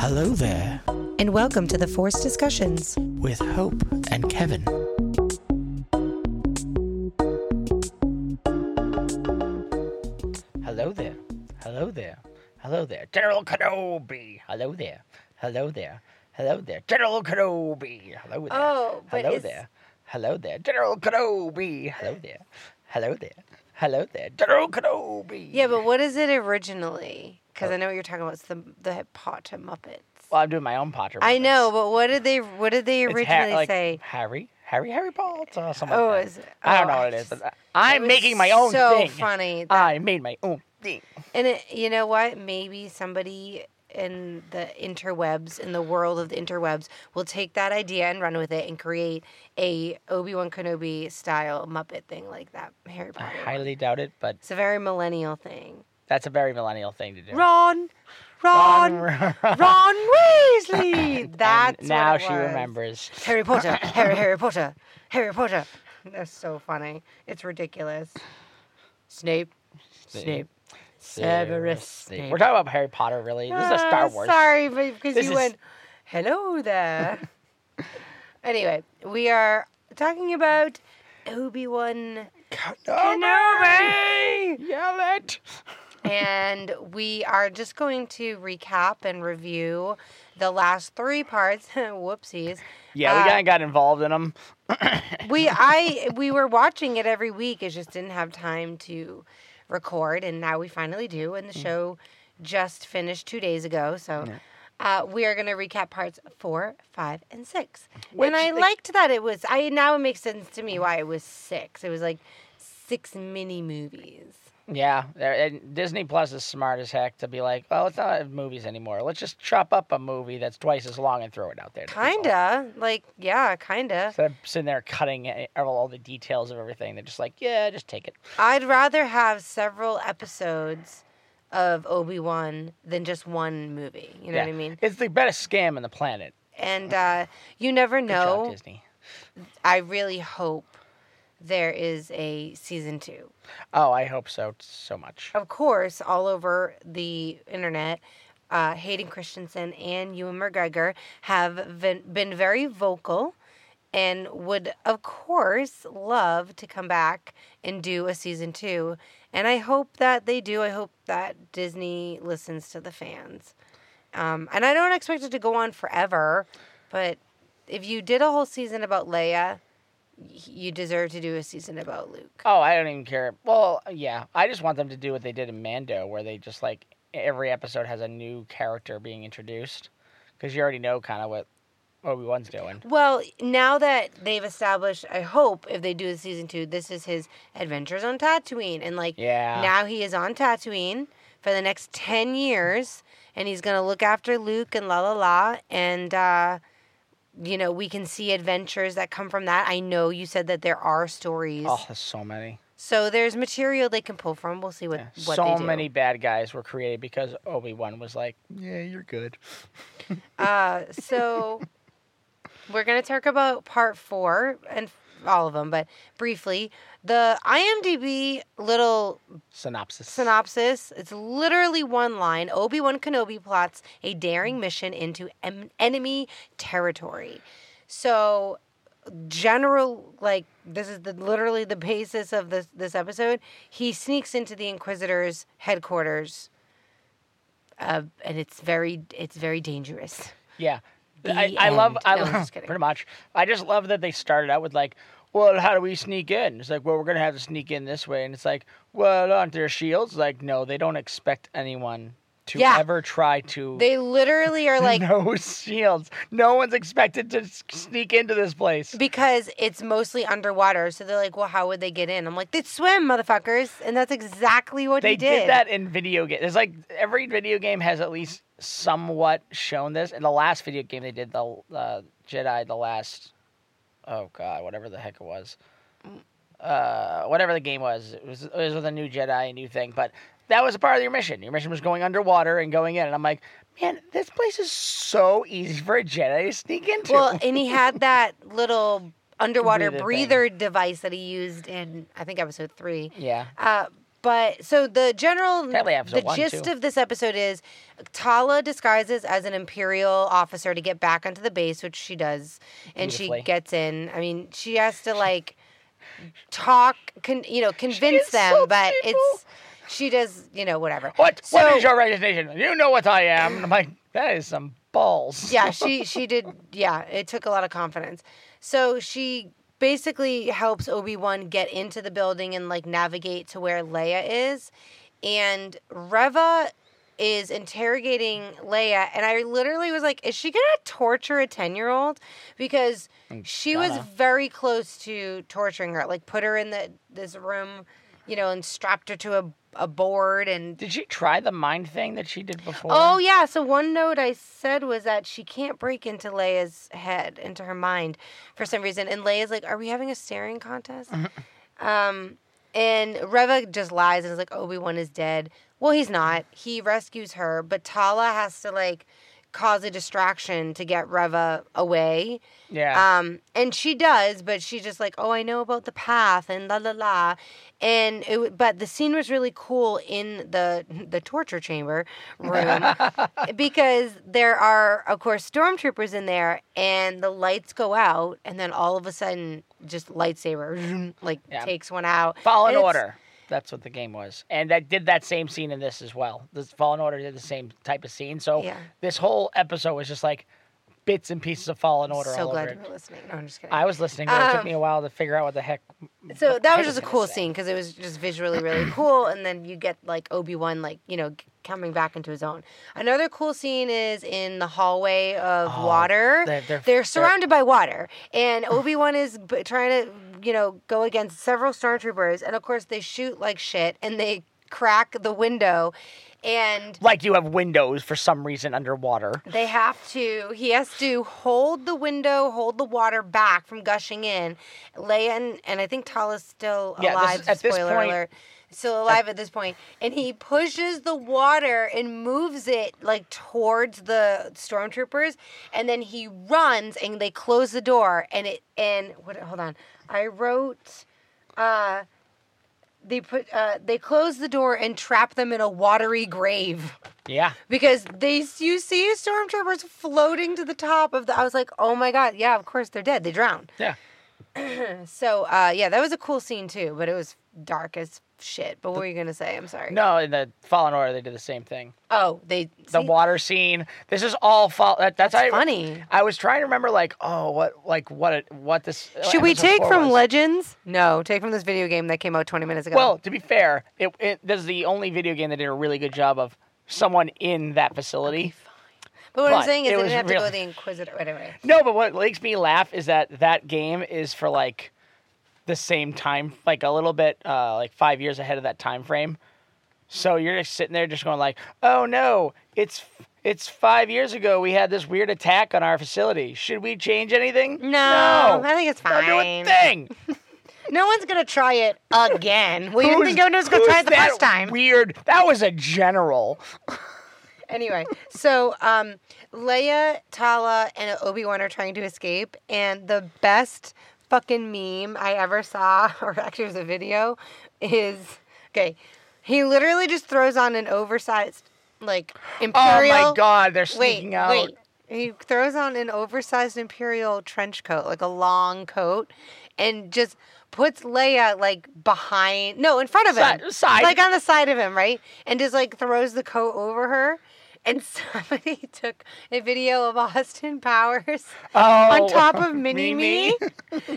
Hello there, and welcome to the Force Discussions. with Hope and Kevin. Hello there. Hello there. Hello there. General Kenobi. Hello there. Hello there. Hello there. General Kenobi. Hello there. Oh, but Hello it's- there. Hello there. General Kenobi. Hello there. Hello there. Hello there. General Kenobi. Yeah, but what is it originally? Because I know what you're talking about. It's the the Potter Muppets. Well, I'm doing my own Potter. I know, but what did they what did they It's Ha- originally like say? Harry, Harry, Harry Potter, or something Oh, like is it? I don't Oh, know what it is, but I'm making my own so thing. funny. That- I made my own thing. And it, you know what? Maybe somebody in the interwebs, in the world of the interwebs, will take that idea and run with it and create a Obi Wan Kenobi style Muppet thing like that Harry Potter. i highly doubt it, but It's a very millennial thing. That's a very millennial thing to do. Ron, Ron, Ron- Ron Weasley. And That's now what it she was. remembers. Harry Potter, Harry, Harry Potter, Harry Potter. That's so funny. It's ridiculous. Snape, Snape, Severus Snape. We're talking about Harry Potter, really. This is a Star Ah, Wars. Sorry, but because This you is- went, hello there. anyway, we are talking about Obi Wan Kenobi. Yell it! And we are just going to recap and review the last three parts. Whoopsies. Yeah, we Uh, kind of got involved in them. we I we were watching it every week. It just didn't have time to record, and now we finally do. And the Mm. show just finished two days ago, so. Uh, we are going to recap parts four, five, and six. Which and I liked that it was. I now it makes sense to me why it was six. It was like six mini movies. Yeah, and Disney Plus is smart as heck to be like, well, it's not movies anymore. Let's just chop up a movie that's twice as long and throw it out there. Kinda like yeah, kinda. Instead of sitting there cutting eh, all the details of everything, they're just like, yeah, just take it. I'd rather have several episodes of Obi Wan than just one movie. You know yeah. what I mean? It's the best scam on the planet. And uh, you never Good job, know. Disney. I really hope there is a season two. Oh, I hope so so much. Of course, all over the internet, uh, Hayden Christensen and Ewan McGregor have been, been very vocal and would, of course, love to come back and do a season two. And I hope that they do. I hope that Disney listens to the fans. Um, and I don't expect it to go on forever, but if you did a whole season about Leia, you deserve to do a season about Luke. Oh, I don't even care. Well, yeah, I just want them to do what they did in Mando, where they just like every episode has a new character being introduced, because you already know kind of what Obi Wan's doing. Well, now that they've established, I hope if they do a season two, this is his adventures on Tatooine, and like Yeah. now he is on Tatooine for the next ten years, and he's gonna look after Luke and la la la, and uh, you know we can see adventures that come from that. I know you said that there are stories, Oh, there's so many. so there's material they can pull from. We'll see what Yeah. what so they do. many bad guys were created because Obi Wan was like, "Yeah, you're good." Uh, so we're gonna talk about part four and all of them, but briefly, the IMDb little Synopsis. synopsis. It's literally one line. Obi Wan Kenobi plots a daring mission into em- enemy territory. So, general like this is the literally the basis of this this episode. He sneaks into the Inquisitor's headquarters. Uh, and it's very it's very dangerous. Yeah. I, I um, love. I No, love, pretty much. I just love that they started out with like, well, how do we sneak in? It's like, well, we're gonna have to sneak in this way, and it's like, well, aren't there shields? Like, no, they don't expect anyone to Yeah. ever try to. They literally are like no shields. No one's expected to sneak into this place. because it's mostly underwater. So they're like, well, how would they get in? I'm like, they'd swim, motherfuckers, and that's exactly what They he did. did that in video games. It's like every video game has at least somewhat shown this. In the last video game they did, the uh, Jedi, the last, oh god, whatever the heck it was, uh, whatever the game was, it was it was with a new Jedi, a new thing. But that was a part of your mission. Your mission was going underwater and going in. And I'm like, man, this place is so easy for a Jedi to sneak into. Well, and he had that little underwater Breather breather device that he used in I think episode three. yeah, Uh, but so the general, the one, gist too. of this episode is Tala disguises as an imperial officer to get back onto the base, which she does, and she gets in. I mean, she has to like talk, con, you know, convince them, but it's she does, you know, whatever. What? So, what is your resignation? You know what I am. And I'm like, that is some balls. yeah, she she did. Yeah, it took a lot of confidence. So she basically helps Obi Wan get into the building and like navigate to where Leia is, and Reva is interrogating Leia, and I literally was like, "Is she gonna torture a ten year old?" Because she was very close to torturing her. Like, put her in the this room, you know, and strapped her to a a board and Did she try the mind thing that she did before? Oh yeah, so one note I said was that she can't break into Leia's head, into her mind, for some reason. And Leia's like, "Are we having a staring contest?" um, and Reva just lies and is like, "Obi Wan is dead." Well, he's not. He rescues her, but Tala has to like cause a distraction to get Reva away. Yeah. Um, and she does, but she's just like, oh, I know about the path and la la la. And it, but the scene was really cool in the the torture chamber room because there are, of course, stormtroopers in there, and the lights go out, and then all of a sudden, just lightsaber like Yeah. takes one out. And it's- Order. That's what the game was, and that did that same scene in this as well. This Fallen Order did the same type of scene. So Yeah. this whole episode was just like bits and pieces of Fallen Order So all glad you were listening. No, I'm just kidding. I was listening, but it took Um, me a while to figure out what the heck. So that was just a cool say. scene because it was just visually really cool, and then you get like Obi Wan like you know coming back into his own. Another cool scene is in the hallway of Oh, water. they're- They're, they're- surrounded by water, and Obi Wan is b- trying to you know go against several stormtroopers, and of course they shoot like shit, and they crack the window, and Like you have windows for some reason underwater. they have to. He has to hold the window, hold the water back from gushing in. Leia and, and I think Tala's still Yeah, this alive. is- at this spoiler point- alert. Still alive at this point, and he pushes the water and moves it like towards the stormtroopers, and then he runs and they close the door, and it and what? Hold on, I wrote. Uh, they put uh, they close the door and trap them in a watery grave Yeah. because they you see stormtroopers floating to the top of the I was like, "Oh my god, yeah, of course they're dead. They drown." Yeah. So, uh yeah, that was a cool scene too, but it was dark as shit. But what were you to say? I'm sorry. No, in the Fallen Order they did the same thing. Oh, they The see, water scene. This is all fall. That, that's That's I, funny. I was trying to remember like oh what like what it, what this. Should we take from was. Legends? No, take from this video game that came out 20 minutes ago. Well, to be fair, it, it this is the only video game that did a really good job of someone in that facility. but what I'm saying is it they didn't have to go the Inquisitor. Whatever. No, but what makes me laugh is that that game is for like the same time, like a little bit, uh, like five years ahead of that time frame. So you're just sitting there, just going like, "Oh no, it's it's five years ago. We had this weird attack on our facility. Should we change anything? No, I think it's Don't do a fine. thing. No one's gonna try it again. We didn't think no one was gonna try it the that first time. Weird. That was a general. Anyway, so um, Leia, Tala, and Obi Wan are trying to escape, and the best fucking meme I ever saw, or actually it was a video, is okay. He literally just throws on an oversized, like imperial. Oh my god, they're Wait, sneaking out. wait. He throws on an oversized imperial trench coat, like a long coat, and just puts Leia like behind, no, in front of him, Side- side. like on the side of him, right? And just like throws the coat over her. And somebody took a video of Austin Powers Oh, on top of Mini Me.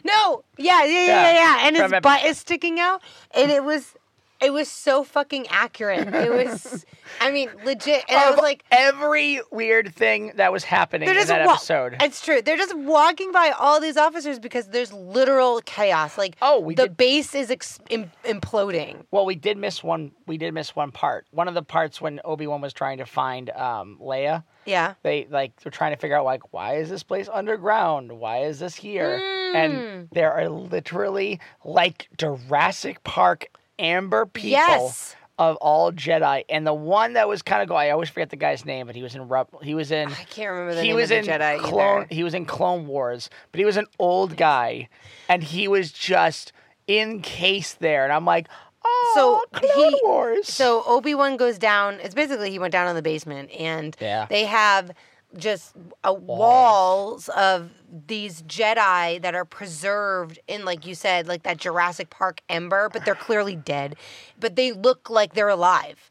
no, yeah, yeah, yeah, yeah, Yeah. And his butt is sticking out, and it was, it was so fucking accurate. It was, I mean, legit. And I was like, every weird thing that was happening in that wa- episode. It's true. They're just walking by all these officers because there's literal chaos. Like, Oh, we the did- base is ex- im- imploding. Well, we did miss one. We did miss one part. One of the parts when Obi Wan was trying to find um, Leia. Yeah. They like they're trying to figure out like why is this place underground? Why is this here? Mm. And there are literally like Jurassic Park amber people Yes. of all Jedi. And the one that was kind of go. I always forget the guy's name, but he was in Rep. He was in. I can't remember the he name was of in the Jedi Clone. either. He was in Clone Wars, but he was an old guy, and he was just encased there. And I'm like, Oh, so Clone he- Wars. So Obi Wan goes down. It's basically he went down in the basement, and Yeah. they have just uh, walls of these Jedi that are preserved in, like you said, like that Jurassic Park ember, but they're clearly dead, but they look like they're alive.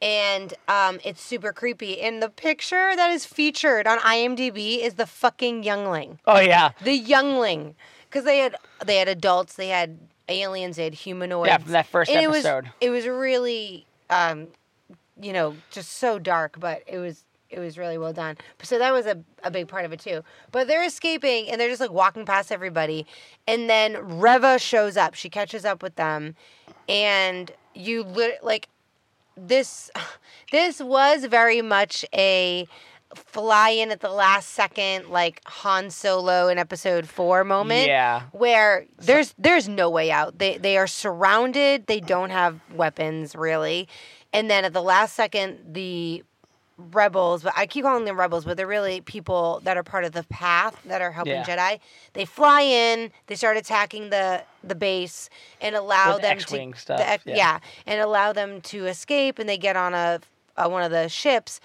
And um, it's super creepy. And the picture that is featured on IMDb is the fucking youngling oh yeah, the youngling because they had they had adults they had aliens they had humanoids Yeah, from that first and episode. it was it was really um you know just so dark but it was it was really well done. So that was a, a big part of it too. But they're escaping and they're just like walking past everybody. And then reva shows up. She catches up with them. And you lit like this this was very much a fly in at the last second like Han Solo in episode 4 moment Yeah. where there's there's no way out. They they are surrounded. They don't have weapons really. And then at the last second the rebels but I keep calling them rebels but they're really people that are part of the path that are helping Yeah. Jedi they fly in they start attacking the the base and allow With them X-wing to stuff, the yeah. yeah and allow them to escape and they get on a, a one of the ships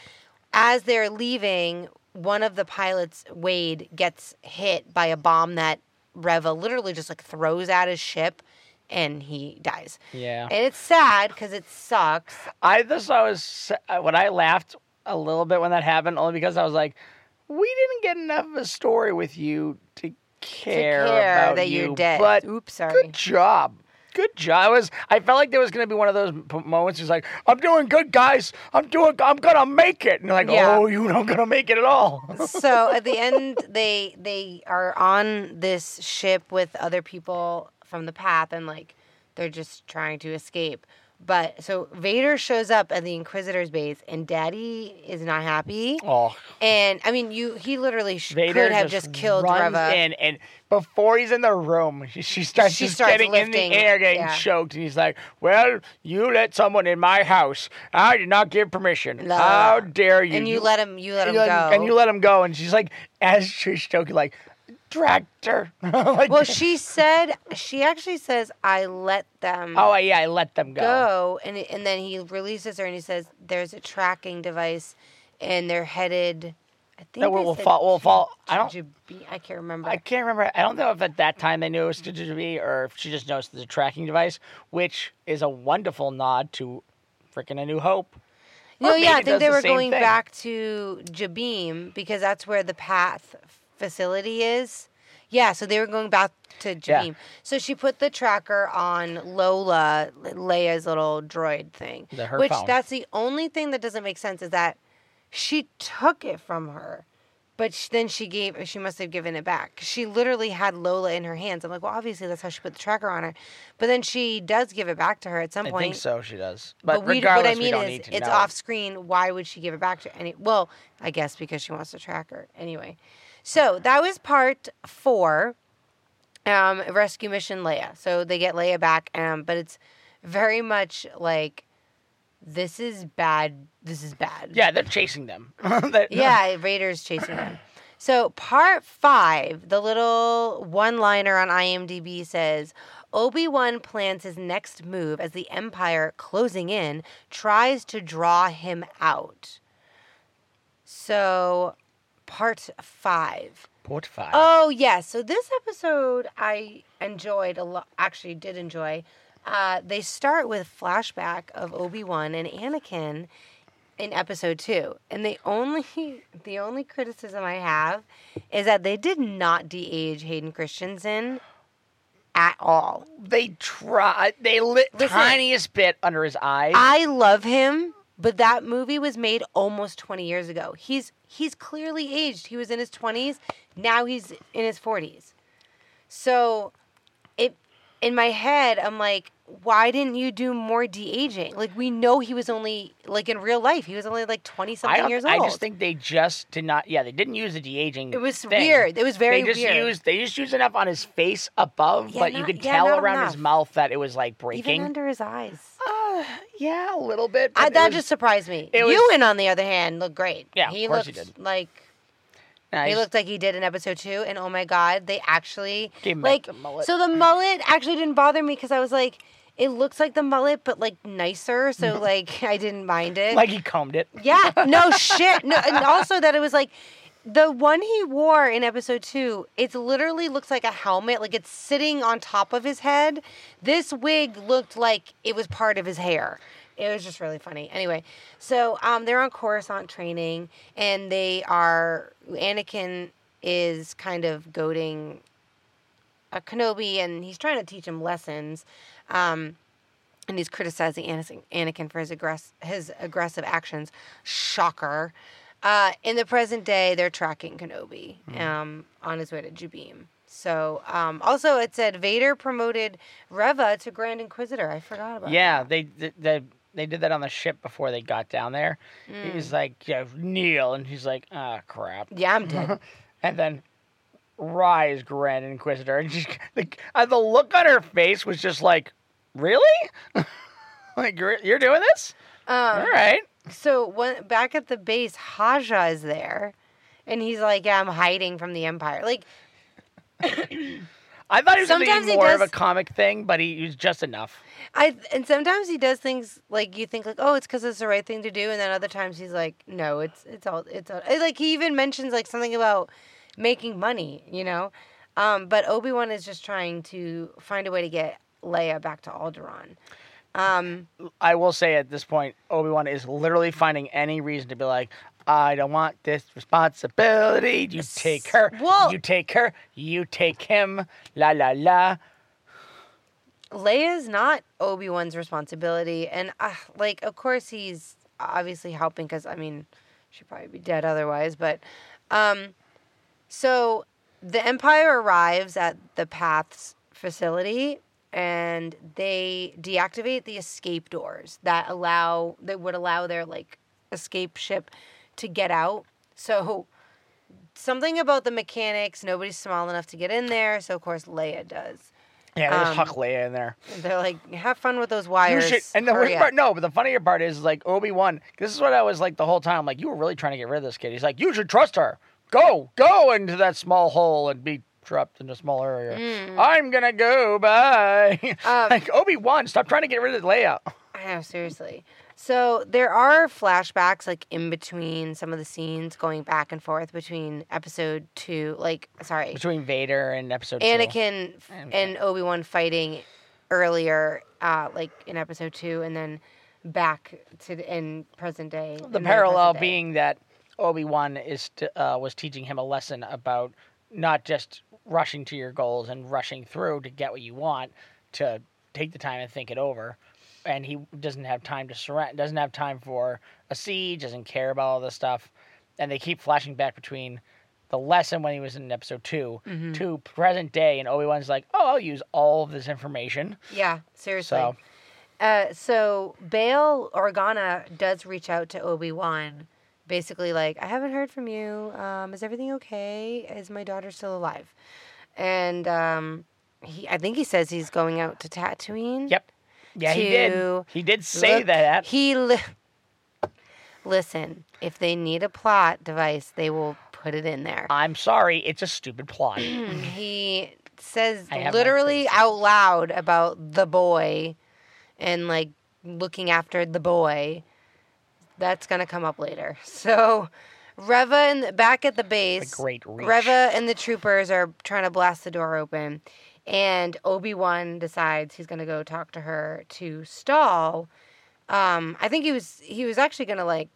as they're leaving one of the pilots wade gets hit by a bomb that reva literally just like throws at his ship and he dies yeah. and it's sad because it sucks I just I was uh, when I laughed a little bit when that happened, only because I was like, we didn't get enough of a story with you to care, to care about that you. you're dead But oops sorry good job. Good job. I was. I felt like there was gonna be one of those p- moments. It's like, I'm doing good, guys. I'm doing. I'm gonna make it. And like, Yeah. oh, you're not gonna make it at all. so at the end they they are on this ship with other people from the path and like they're just trying to escape but so vader shows up at the inquisitor's base and daddy is not happy oh, and i mean you he literally sh- Vader could have just, killed runs reva in, and before he's in the room, she, she starts She just starts getting in lifting, the air, getting yeah. choked, and he's like, "Well, you let someone in my house. I did not give permission. How dare you?" and you, let him you let him go and you let him go, and she's like, as she's choking, like, tractor. like, well she said she actually says i let them oh yeah, I let them go. go and and then he releases her and he says there's a tracking device and they're headed I think That will- they will fall. Will fall- I don't- I can't remember. I can't remember. I don't know if at that time they knew it was to be, or if she just knows it's a tracking device, which is a wonderful nod to freaking A New Hope. no, Or yeah, I think they the were going thing. back to Jabiim because that's where the path facility is. Yeah, so they were going back to Yeah. So she put the tracker on Lola, Leia's little droid thing. The- which phone. that's the only thing that doesn't make sense is that she took it from her. But sh- then she gave, she must have given it back. She literally had Lola in her hands. I'm like, well, obviously that's how she put the tracker on her. But then she does give it back to her at some I point. think so. She does. But, But, we, what I mean is, it's know. off screen. Why would she give it back to any? Well, I guess because she wants to track her. Anyway, so that was part four. Um, rescue mission Leia. So they get Leia back. Um, but it's very much like this is bad. This is bad. Yeah, they're chasing them. That- Yeah, Raiders chasing them. So, part five, the little one liner on IMDb says Obi Wan plans his next move as the Empire, closing in, tries to draw him out. So, part five. Part five. Oh, yes. So, this episode I enjoyed a lot, actually, did enjoy. Uh, they start with flashback of Obi Wan and Anakin in episode two, and the only the only criticism I have is that they did not de-age Hayden Christensen at all. they try. They lit Listen. tiniest bit under his eyes. I love him, but that movie was made almost twenty years ago. He's he's clearly aged. He was in his twenties. Now he's in his forties. So, it in my head, I'm like, why didn't you do more de aging? Like we know he was only like in real life, he was only like twenty something years old. I just think they just did not. Yeah, they didn't use the de aging. It was weird. It was very they just weird. Used, they just used enough on his face above, Yeah, but you could yeah, tell not around his mouth that it was like Even breaking. under his eyes. Uh, yeah, a little bit. I, that was- just surprised me. it was- on the other hand, looked great. Yeah, of he course he looked did. like he looked like he did in episode two. And oh my god, they actually Gave him back like the mullet. so the mullet actually didn't bother me because I was like, it looks like the mullet, but like nicer. So like I didn't mind it. Like he combed it. yeah, no shit. No, and also that it was like the one he wore in episode two. It literally looks like a helmet. Like it's sitting on top of his head. This wig looked like it was part of his hair. It was just really funny. Anyway, so um, they're on Coruscant training, and they are Anakin is kind of goading a Kenobi, and he's trying to teach him lessons. Um, and he's criticizing Anakin for his aggress- his aggressive actions. Shocker. Uh, in the present day, they're tracking Kenobi um, on his way to Jabiim. So, um, also it said Vader promoted Reva to Grand Inquisitor. I forgot about Yeah, that. they, they they they did that on the ship before they got down there. Mm. was like, yeah, kneel, and he's like, ah, crap. Yeah, I'm dead. And then Rise Grand Inquisitor, and she, the, uh, the look on her face was just like, really? like you're, you're doing this? Um, All right. So when, back at the base, Haja is there, and he's like, "Yeah, I'm hiding from the Empire." Like, I thought he was Sometimes be he more of a comic thing, but he, he was just enough. I and sometimes he does things like you think like, "Oh, it's because it's the right thing to do," and then other times he's like, "No, it's it's all it's all, like." He even mentions like something about making money, you know. Um, but Obi Wan is just trying to find a way to get Leia back to Alderaan. Um, I will say at this point, Obi Wan is literally finding any reason to be like, I don't want this responsibility. You take her. Well- you take her. You take him. La la la. Leia's not Obi Wan's responsibility, and uh, like, of course, he's obviously helping because I mean, she'd probably be dead otherwise. But, um, so the Empire arrives at the Paths facility, and they deactivate the escape doors that allow that would allow their like escape ship to get out. So. Something about the mechanics, nobody's small enough to get in there, so of course Leia does. Yeah, they just Um, huck Leia in there. They're like, have fun with those You wires. should, and the worst up." part, no, but the funnier part is like Obi Wan. This is what I was like the whole time. Like you were really trying to get rid of this kid. He's like, you should trust her. Go, go into that small hole and be trapped in a small area. I'm gonna go. Bye. Mm. Um, like Obi Wan, stop trying to get rid of Leia. I know, seriously. So there are flashbacks like in between some of the scenes going back and forth between episode two, like sorry, Between Vader and Episode Two. Anakin f- And- and Obi Wan fighting earlier, uh, like in episode two, and then back to the, in present day. The parallel day. being that Obi Wan is t- uh, was teaching him a lesson about not just rushing to your goals and rushing through to get what you want, to take the time and think it over. And he doesn't have time to surrender. Doesn't have time for a siege. Doesn't care about all this stuff. And they keep flashing back between the lesson when he was in episode 2 Mm-hmm. to present day, and Obi Wan's like, "Oh, I'll use all of this information." Yeah, seriously. So Uh, so Bail Organa does reach out to Obi Wan, basically like, I haven't heard from you. Um, is everything okay? Is my daughter still alive? And um, he, I think he says he's going out to Tatooine. Yep. Yeah, he did. He did say Look, that. He li- listen. If they need a plot device, they will put it in there. I'm sorry, it's a stupid plot. he says I have my literally out loud about the boy and like looking after the boy. That's gonna come up later. So, Reva and back at the base, great reach. Reva and the troopers are trying to blast the door open, and Obi Wan decides he's gonna go talk to her to stall. Um, I think he was he was actually gonna like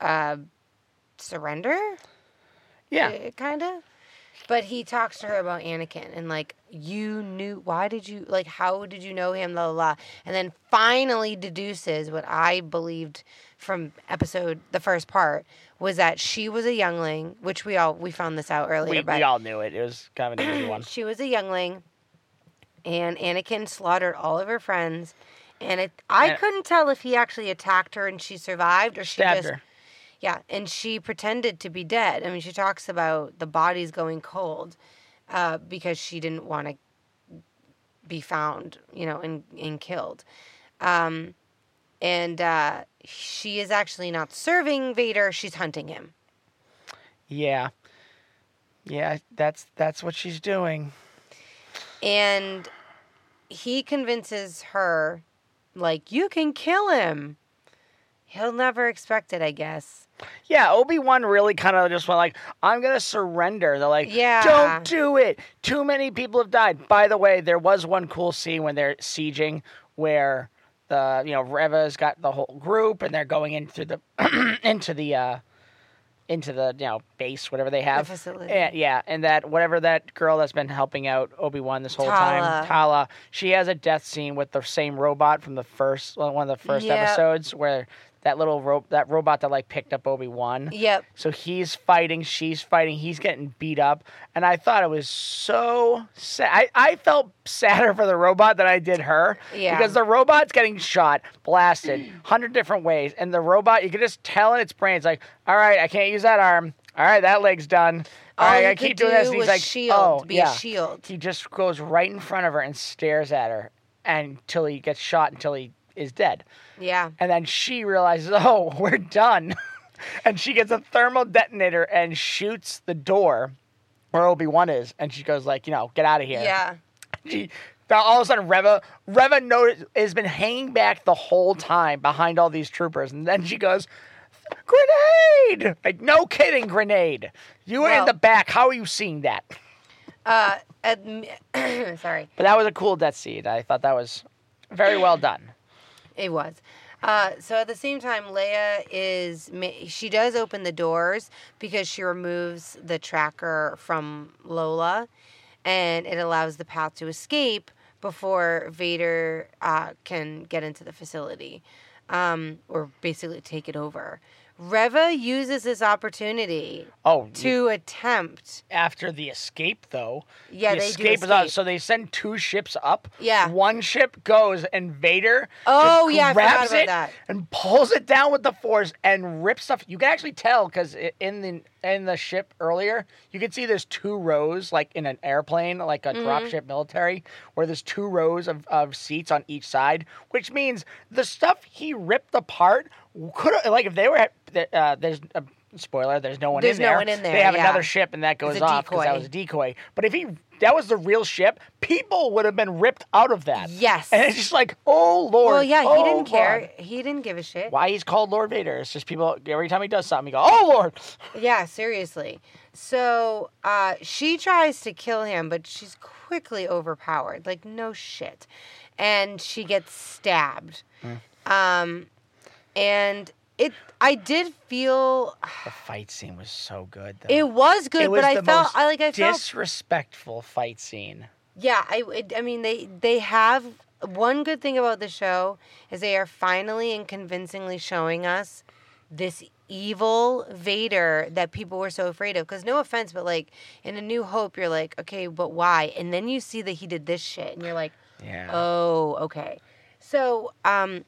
uh, surrender Yeah. kind of. But he talks to her about Anakin and like you knew why did you like how did you know him la la la and then finally deduces what I believed from episode the first part was that she was a youngling which we all we found this out earlier We, but we all knew it. It was kind of an easy one. she was a youngling and Anakin slaughtered all of her friends and it I And- couldn't tell if he actually attacked her and she survived or she just her. Yeah, and she pretended to be dead. I mean, she talks about the bodies going cold uh, because she didn't want to be found, you know, and, and killed. Um, and uh, she is actually not serving Vader; she's hunting him. Yeah. Yeah, that's that's what she's doing. And he convinces her, like, you can kill him. He'll never expect it, I guess. Yeah, Obi Wan really kind of just went like, "I'm gonna surrender." They're like, Yeah. don't do it. Too many people have died." By the way, there was one cool scene when they're sieging where the you know Reva's got the whole group and they're going into the into the uh into the you know base whatever they have facility. And, yeah and that whatever that girl that's been helping out obi-wan this whole Tala. time tala she has a death scene with the same robot from the first one of the first Yep. episodes where that little rope that robot that like picked up obi-wan Yep. so he's fighting, she's fighting, he's getting beat up. And I thought it was so sad. I, I felt sadder for the robot than I did her. Yeah. Because the robot's getting shot, blasted, 100 different ways. And the robot, you could just tell in its brain, it's like, all right, I can't use that arm. All right, that leg's done. All All right, he I keep doing do this. And he's like, shield, oh, be a shield. He just goes right in front of her and stares at her until he gets shot until he is dead. Yeah. And then she realizes, oh, we're done. and she gets a thermal detonator and shoots the door where Obi Wan is. And she goes like, you know, get out of here. Yeah. She, now all of a sudden, Reva, Reva notice, has been hanging back the whole time behind all these troopers. And then she goes, grenade! Like, no kidding, grenade. You were in the back. How are you seeing that? Uh, admi- sorry. But that was a cool death scene. I thought that was very well done. It was. Uh, so at the same time, Leia is she does open the doors because she removes the tracker from Lola, and it allows the path to escape before Vader uh, can get into the facility, um, or basically take it over. Reva uses this opportunity Oh, to attempt. after the escape, though. Yeah, the they do escape is. So they send two ships up. Yeah. One ship goes, and Vader Oh, yeah, grabs it that. and pulls it down with the force and rips stuff. You can actually tell because in the in the ship earlier, you can see there's two rows, like in an airplane, like a Mm-hmm. dropship military, where there's two rows of, of seats on each side, which means the stuff he ripped apart could like if they were at, uh, there's a spoiler, there's no one There's in no there. one in there, They have yeah. another ship and that goes off because that was a decoy. But if he that was the real ship, people would have been ripped out of that. Yes. And it's just like, oh Lord. Well, yeah, he oh, didn't care. He didn't give a shit. Why he's called Lord Vader? It's just people every time he does something, he go, oh Lord. Yeah, seriously. So uh, she tries to kill him, but she's quickly overpowered. Like, no shit. And she gets stabbed. Hmm. Um, and it, I did feel The fight scene was so good. Though. it was good, It was but I felt I like I felt disrespectful fight scene. Yeah, I, it- I mean they they have one good thing about the show is they are finally and convincingly showing us this evil Vader that people were so afraid of. Because no offense, but like in A New Hope, you're like, okay, but why? And then you see that he did this shit, and you're like, Yeah. oh, okay. So um,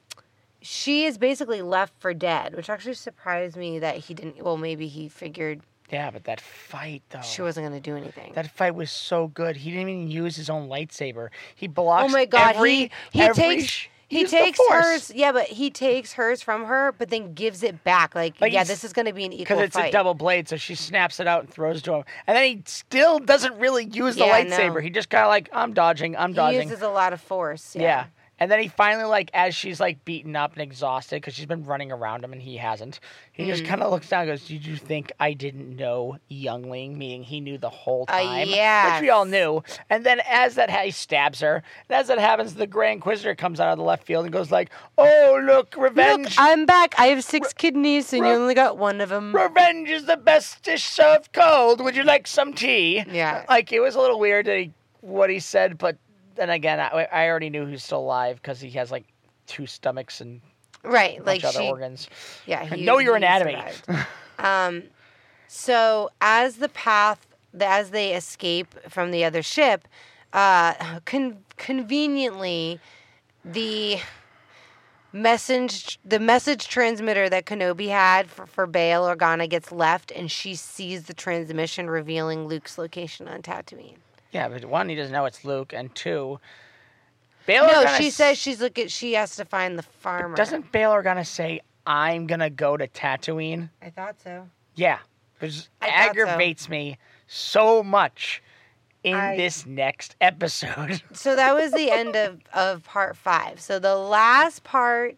she is basically left for dead, which actually surprised me that he didn't. Well, maybe he figured yeah, but that fight though. she wasn't going to do anything. That fight was so good. He didn't even use his own lightsaber. He oh blocks. Oh my god, every, he he every takes sh- he takes hers. Yeah, but he takes hers from her, but then gives it back. Like, Like yeah, this is going to be an equal because it's fight. a double blade. So she snaps it out and throws it to him, and then he still doesn't really use the Yeah, lightsaber. He just kind of like, I'm dodging, I'm dodging. he uses a lot of force. yeah. Yeah. And then he finally, like, as she's like beaten up and exhausted because she's been running around him and he hasn't, he Mm. just kind of looks down and goes, Did you think I didn't know Youngling? Meaning he knew the whole Uh, time. yes. Which we all knew. And then as that, ha- he stabs her. And as that happens, the Grand Inquisitor comes out of the left field and goes, like, Oh, look, revenge. Look, I'm back. I have six kidneys, and you only got one of them. Revenge is the best dish served cold. Would you like some tea? Yeah. Like it was a little weird that he, what he said, but then again, I, I already knew he was still alive because he has like two stomachs and right, like other she. organs. Yeah, he, Know your anatomy. um, so as the path, as they escape from the other ship, uh, con- conveniently, the message, the message transmitter that Kenobi had for, for Bail Organa gets left, and she sees the transmission revealing Luke's location on Tatooine. Yeah, but one, he doesn't know it's Luke, and two, Bail No, she s- says she's looking. She has to find the farmer. Doesn't Bail Organa say, "I'm gonna go to Tatooine"? I thought so. Yeah, which I thought so. aggravates me so much. in I- this next episode. So that was the end of, of part five. So the last part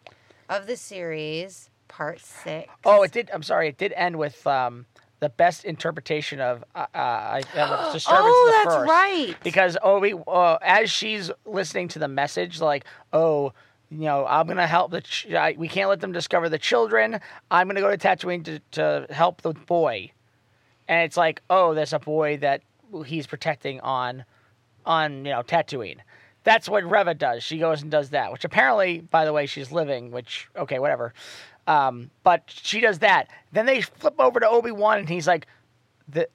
of the series, part six. oh, it did. I'm sorry. It did end with um, the best interpretation of uh, uh, uh, disturbance. Oh, the that's first. right. because Obi, uh, as she's listening to the message, like, oh, you know, I'm gonna help the. Ch- I, we can't let them discover the children. I'm gonna go to Tatooine to, to help the boy, and it's like, oh, there's a boy that he's protecting on, on you know Tatooine. That's what Reva does. She goes and does that, which apparently, by the way, she's living. Which okay, whatever. Um, but she does that. Then they flip over to Obi Wan, and he's like, the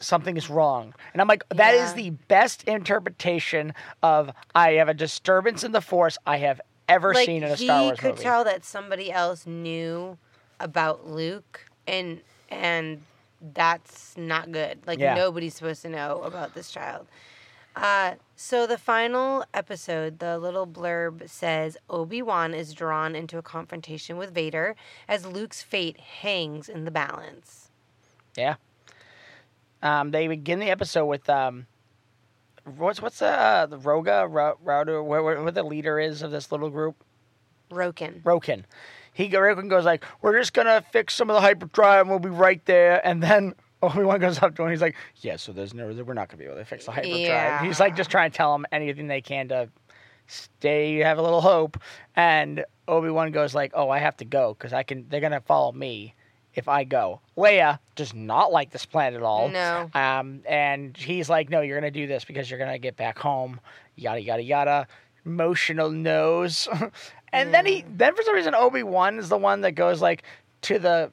something is wrong. And I'm like, that is Yeah. the best interpretation of I have a disturbance in the force I have ever like seen in a he Star Wars movie." could tell that somebody else knew about Luke, and and that's not good. Like Yeah. nobody's supposed to know about this child. Uh, so the final episode, the little blurb says Obi Wan is drawn into a confrontation with Vader as Luke's fate hangs in the balance. Yeah. Um, they begin the episode with um, what's what's uh, the Roga Ro- Router where, where, where the leader is of this little group Roken. Roken. He Roken goes like, "We're just gonna fix some of the hyperdrive, and we'll be right there." And then Obi Wan goes up to him. He's like, "Yeah, so there's no, we're not gonna be able to fix the hyperdrive." Yeah. He's like just trying to tell him anything they can to stay, have a little hope. And Obi Wan goes like, "Oh, I have to go because I can. They're gonna follow me if I go." Leia does not like this plan at all. No. Um, and he's like, "No, you're gonna do this because you're gonna get back home." Yada yada yada. Emotional nose. and then he, then for some reason, Obi Wan is the one that goes like to the,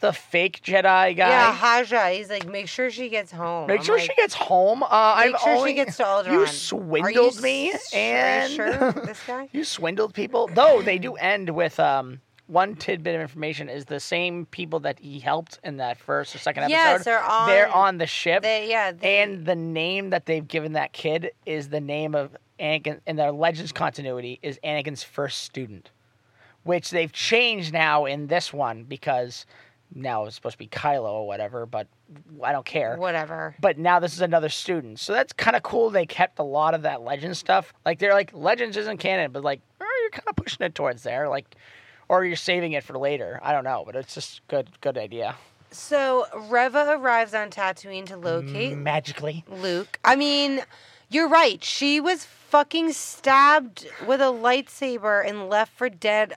the fake Jedi guy. Yeah, Haja. He's like, make sure she gets home. Make I'm sure like, she gets home. Uh, Make I've sure only, she gets to Alderaan. You swindled you me, s- and sure this guy? you swindled people. Though they do end with um one tidbit of information is the same people that he helped in that first or second episode. Yes, they're on- They're on the ship, They, yeah, they, and the name that they've given that kid is the name of Anakin. In their Legends continuity, is Anakin's first student, which they've changed now in this one because now it's supposed to be Kylo or whatever. But I don't care whatever. but now this is another student. So that's kind of cool. They kept a lot of that legend stuff. Like they're like legends isn't canon, but like oh, you're kind of pushing it towards there, like, or you're saving it for later. I don't know, but it's just good, good idea. So Reva arrives on Tatooine to locate mm, Magically, Luke. I mean, you're right. She was fucking stabbed with a lightsaber and left for dead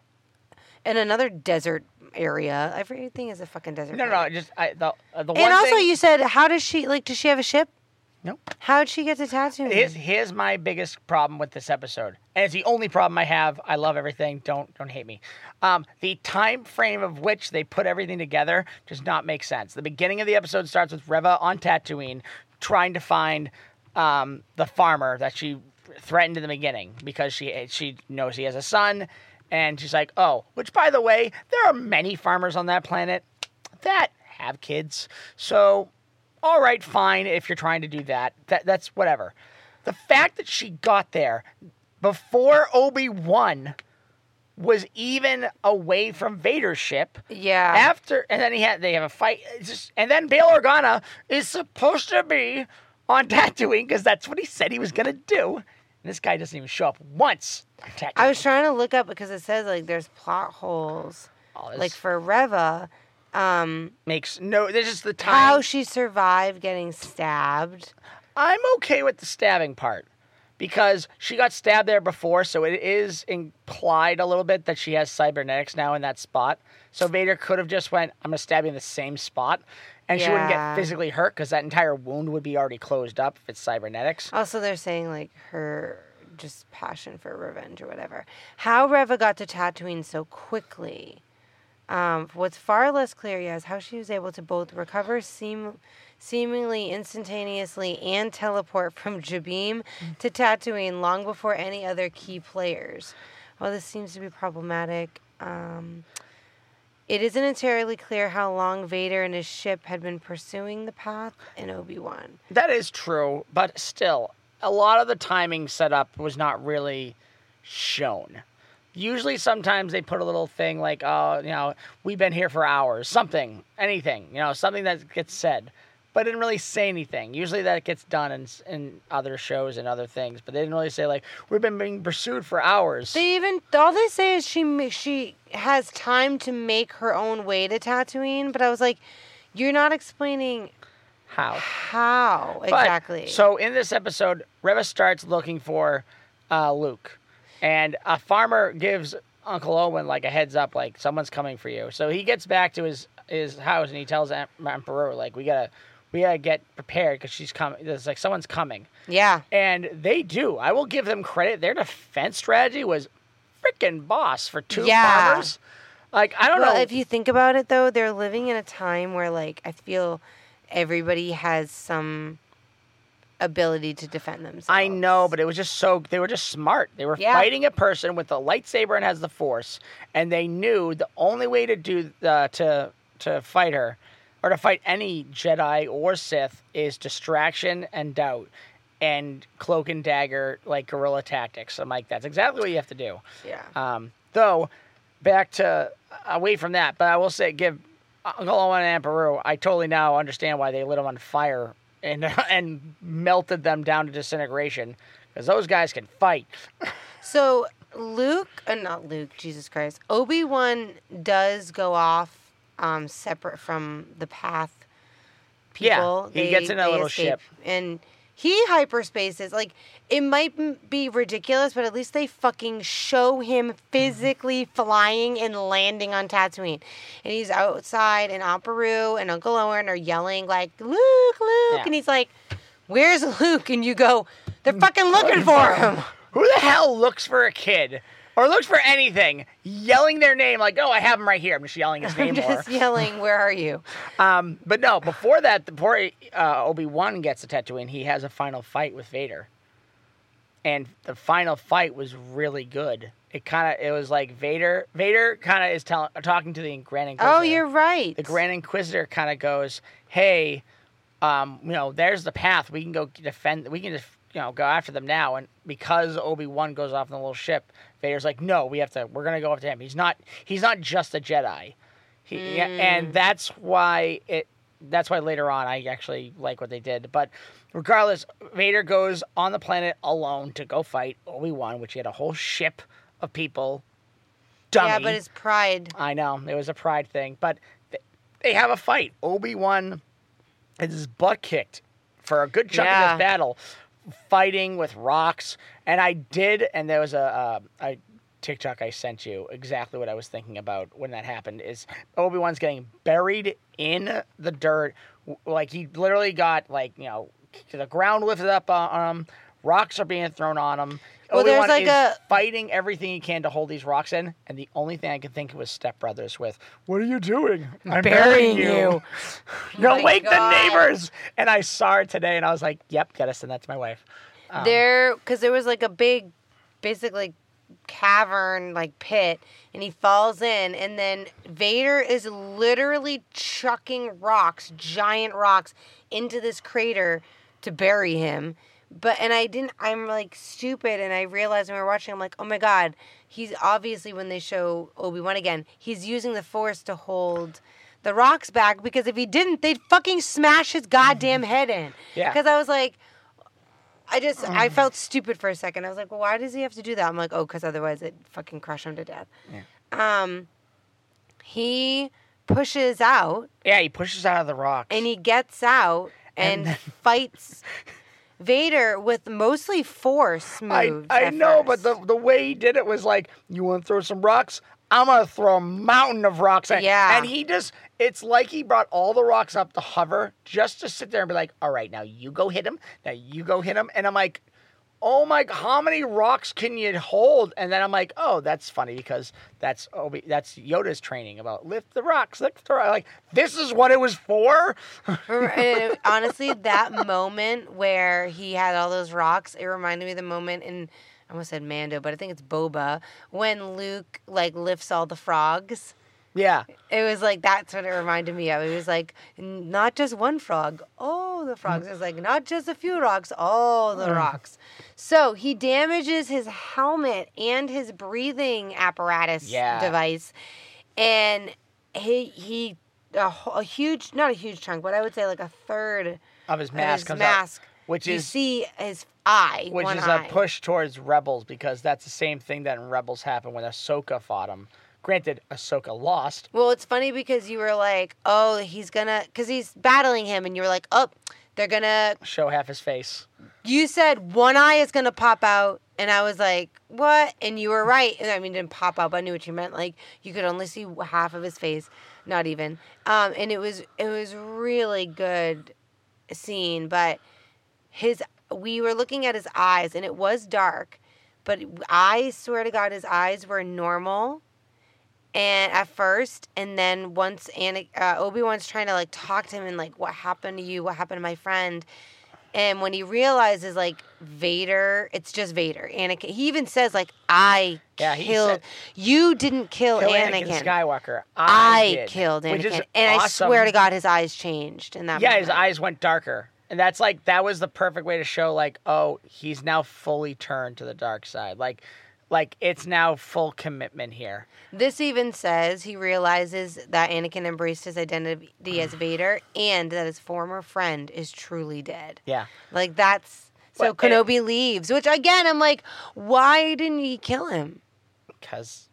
in another desert area. Everything is a fucking desert. no, no, no. area. Just I, the uh, the one And also, thing. you said, how does she like? Does she have a ship? Nope. How'd she get to Tatooine? Here's, here's my biggest problem with this episode, and it's the only problem I have. I love everything. Don't don't hate me. Um, the time frame of which they put everything together does not make sense. The beginning of the episode starts with Reva on Tatooine trying to find um, the farmer that she threatened in the beginning because she she knows he has a son, and she's like, oh, which by the way, there are many farmers on that planet that have kids, so all right, fine, if you're trying to do that. That that's whatever. The fact that she got there before Obi Wan was even away from Vader's ship. yeah. After and then he had they have a fight, just, and then Bail Organa is supposed to be on Tatooine because that's what he said he was gonna do. And this guy doesn't even show up once. I was trying to look up because it says like there's plot holes, Oh, like for Reva, um, makes no. This is the time. how she survived getting stabbed. I'm okay with the stabbing part because she got stabbed there before, so it is implied a little bit that she has cybernetics now in that spot. So Vader could have just went, "I'm gonna stab you in the same spot," and she wouldn't get physically hurt because that entire wound would be already closed up if it's cybernetics. Also, they're saying like her just passion for revenge or whatever. How Reva got to Tatooine so quickly. Um, what's far less clear yet is how she was able to both recover seem, seemingly instantaneously and teleport from Jabiim to Tatooine long before any other key players. While this seems to be problematic, um, it isn't entirely clear how long Vader and his ship had been pursuing the path in Obi Wan. That is true, but still, a lot of the timing setup was not really shown. Usually, sometimes they put a little thing like, "Oh, you know, we've been here for hours," something, anything, you know, something that gets said. But didn't really say anything. Usually that gets done in in other shows and other things, but they didn't really say like we've been being pursued for hours. They even all they say is she she has time to make her own way to Tatooine, but I was like, you're not explaining How? how But- exactly. so in this episode, Reva starts looking for uh, Luke, and a farmer gives Uncle Owen like a heads up, like someone's coming for you. So he gets back to his his house and he tells Emperor like we gotta we gotta get prepared because she's coming. There's like someone's coming, yeah, and they do. I will give them credit. Their defense strategy was freaking boss for two Yeah. farmers. Like I don't well, know. if you think about it though, they're living in a time where like I feel everybody has some ability to defend themselves. I know, but it was just so they were just smart. They were Yeah. fighting a person with a lightsaber and has the force, and they knew the only way to do uh, to to fight her or to fight any Jedi or Sith is distraction and doubt and cloak and dagger like guerrilla tactics. I'm like, that's exactly what you have to do. Yeah. Um, though, back to away from that, but I will say, give Uncle Owen and Aunt Beru, I totally now understand why they lit them on fire and and melted them down to disintegration because those guys can fight. So Luke, uh, not Luke, Jesus Christ, Obi Wan does go off um, separate from the path. Yeah, People, he gets in a little ship. and he hyperspaces. Like it might be ridiculous, but at least they fucking show him physically flying and landing on Tatooine, and he's outside, and Aunt Beru and Uncle Owen are yelling like Luke, Luke, Yeah. and he's like, "Where's Luke?" And you go, "They're fucking looking for him." Who the hell looks for a kid or looks for anything, yelling their name like, "Oh, I have him right here." I'm just yelling his name. I'm name more. just yelling, "Where are you?" Um, but no, before that, before uh, Obi Wan gets to Tatooine, he has a final fight with Vader, and the final fight was really good. It kind of it was like Vader. Vader kind of is telling, talking to the Grand Inquisitor. Oh, you're right. the Grand Inquisitor kind of goes, "Hey, um, you know, there's the path. We can go defend. We can just, you know, go after them now." And because Obi Wan goes off in the little ship, Vader's like, "No, we have to. We're gonna go after him. He's not. He's not just a Jedi." He, hmm. and that's why it. That's why later on I actually like what they did. But regardless, Vader goes on the planet alone to go fight Obi Wan, which he had a whole ship of people. Dummy. Yeah, but it's pride. I know it was a pride thing, but they have a fight. Obi Wan is butt kicked for a good chunk of Yeah. this battle, fighting with rocks. And I did, and there was a, uh, a TikTok I sent you exactly what I was thinking about when that happened. Is Obi Wan's getting buried in the dirt, like he literally got like you know the ground lifted up on on him. Rocks are being thrown on him. Well, there's Obi-Wan like is a- fighting everything he can to hold these rocks in, and the only thing I could think of was Step Brothers with, "What are you doing? I'm Burying burying you. you." You'll My wake the neighbors." And I saw it today, and I was like, "Yep, gotta send that to my wife." Um, there, because there was like a big, basically cavern like pit, and he falls in, and then Vader is literally chucking rocks, giant rocks, into this crater to bury him. But and I didn't. I'm like stupid, and I realized when we were watching, I'm like, oh my god, he's obviously when they show Obi Wan again, he's using the Force to hold the rocks back because if he didn't, they'd fucking smash his goddamn head in. Yeah. Because I was like, I just I felt stupid for a second. I was like, well, why does he have to do that? I'm like, oh, because otherwise it'd fucking crush him to death. Um, he pushes out yeah, he pushes out of the rocks. and he gets out and, And then- fights Vader with mostly force I, moves. I at know, but the the way he did it was like, "You want to throw some rocks? I'm gonna throw a mountain of rocks." At Yeah. and he just. It's like he brought all the rocks up to hover just to sit there and be like, "All right, now you go hit him. Now you go hit him." And I'm like, "Oh my! How many rocks can you hold?" And then I'm like, "Oh, that's funny because that's Obi, that's Yoda's training about lift the rocks, lift the rock. Like this is what it was for." Honestly, that moment where he had all those rocks, it reminded me of the moment in I almost said Mando, but I think it's Boba when Luke like lifts all the frogs. Yeah. It was like that's what it reminded me of. It was like not just one frog, all the frogs. It was like not just a few rocks, all the rocks. So he damages his helmet and his breathing apparatus Yeah. device, and he he a, wh- a huge, not a huge chunk, but I would say like a third Of his of mask his comes mask. out, which you is see his eye, which one is eye. a push towards Rebels because that's the same thing that in Rebels happened when Ahsoka fought him. Granted, Ahsoka lost. Well, it's funny because you were like, oh, he's gonna, because he's battling him, and you were like, oh, they're gonna. Show half his face. You said one eye is gonna pop out, and I was like, what? And you were right. I mean, it didn't pop out, but I knew what you meant. Like you could only see half of his face, not even. Um, and it was it was really good scene, but his we were looking at his eyes, and it was dark, but I swear to God, his eyes were normal and at first and then once Ana- uh, obi-wan's trying to like talk to him and like what happened to you what happened to my friend and when he realizes like vader it's just vader anakin he even says like i Yeah, killed said- you didn't kill, Kill anakin, Anakin Skywalker. i, I, killed anakin and i swear to god his eyes changed in that Yeah, his eyes went darker. And that's like that was the perfect way to show like, oh, he's now fully turned to the dark side. Like like it's now full commitment here. This even says he realizes that Anakin embraced his identity as Vader and that his former friend is truly dead. Yeah. Like that's so Well, it- Kenobi leaves, which again I'm like, why didn't he kill him? Cuz